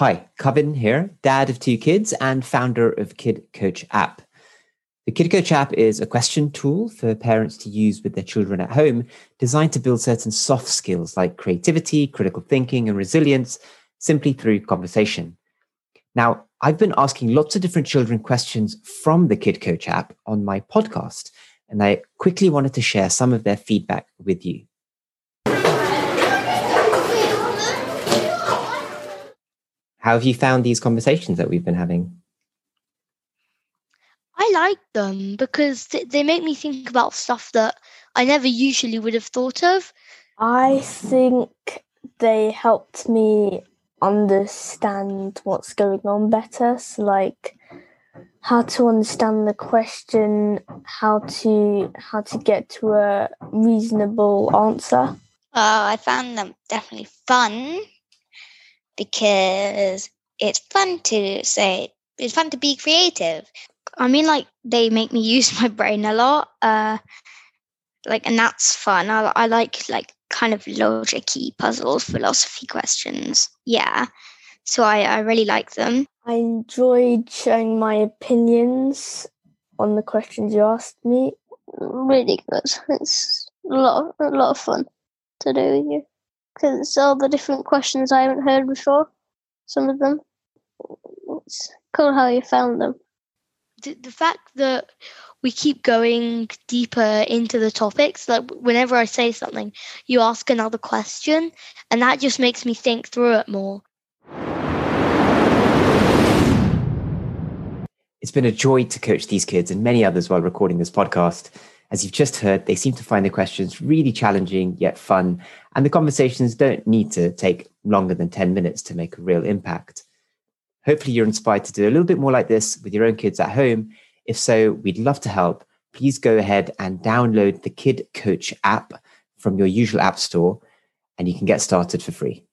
Hi, Kevin here, dad of two kids and founder of Kid Coach app. The Kid Coach app is a question tool for parents to use with their children at home, designed to build certain soft skills like creativity, critical thinking, and resilience simply through conversation. Now, I've been asking lots of different children questions from the Kid Coach app on my podcast, and I quickly wanted to share some of their feedback with you. How have you found these conversations that we've been having? I like them because they make me think about stuff that I never usually would have thought of. I think they helped me understand what's going on better. So, like, how to understand the question, how to how to get to a reasonable answer. Oh, I found them definitely fun because it's fun to say, it's fun to be creative. I mean, like, they make me use my brain a lot. Uh, like, and that's fun. I, I like, like, kind of logic puzzles, philosophy questions. Yeah. So I, I really like them. I enjoyed sharing my opinions on the questions you asked me. Really good. It's a lot, of, a lot of fun to do with you because it's all the different questions I haven't heard before. Some of them. It's cool how you found them. The, the fact that we keep going deeper into the topics, like whenever I say something, you ask another question, and that just makes me think through it more. It's been a joy to coach these kids and many others while recording this podcast. As you've just heard, they seem to find the questions really challenging yet fun, and the conversations don't need to take longer than 10 minutes to make a real impact. Hopefully, you're inspired to do a little bit more like this with your own kids at home. If so, we'd love to help. Please go ahead and download the Kid Coach app from your usual app store, and you can get started for free.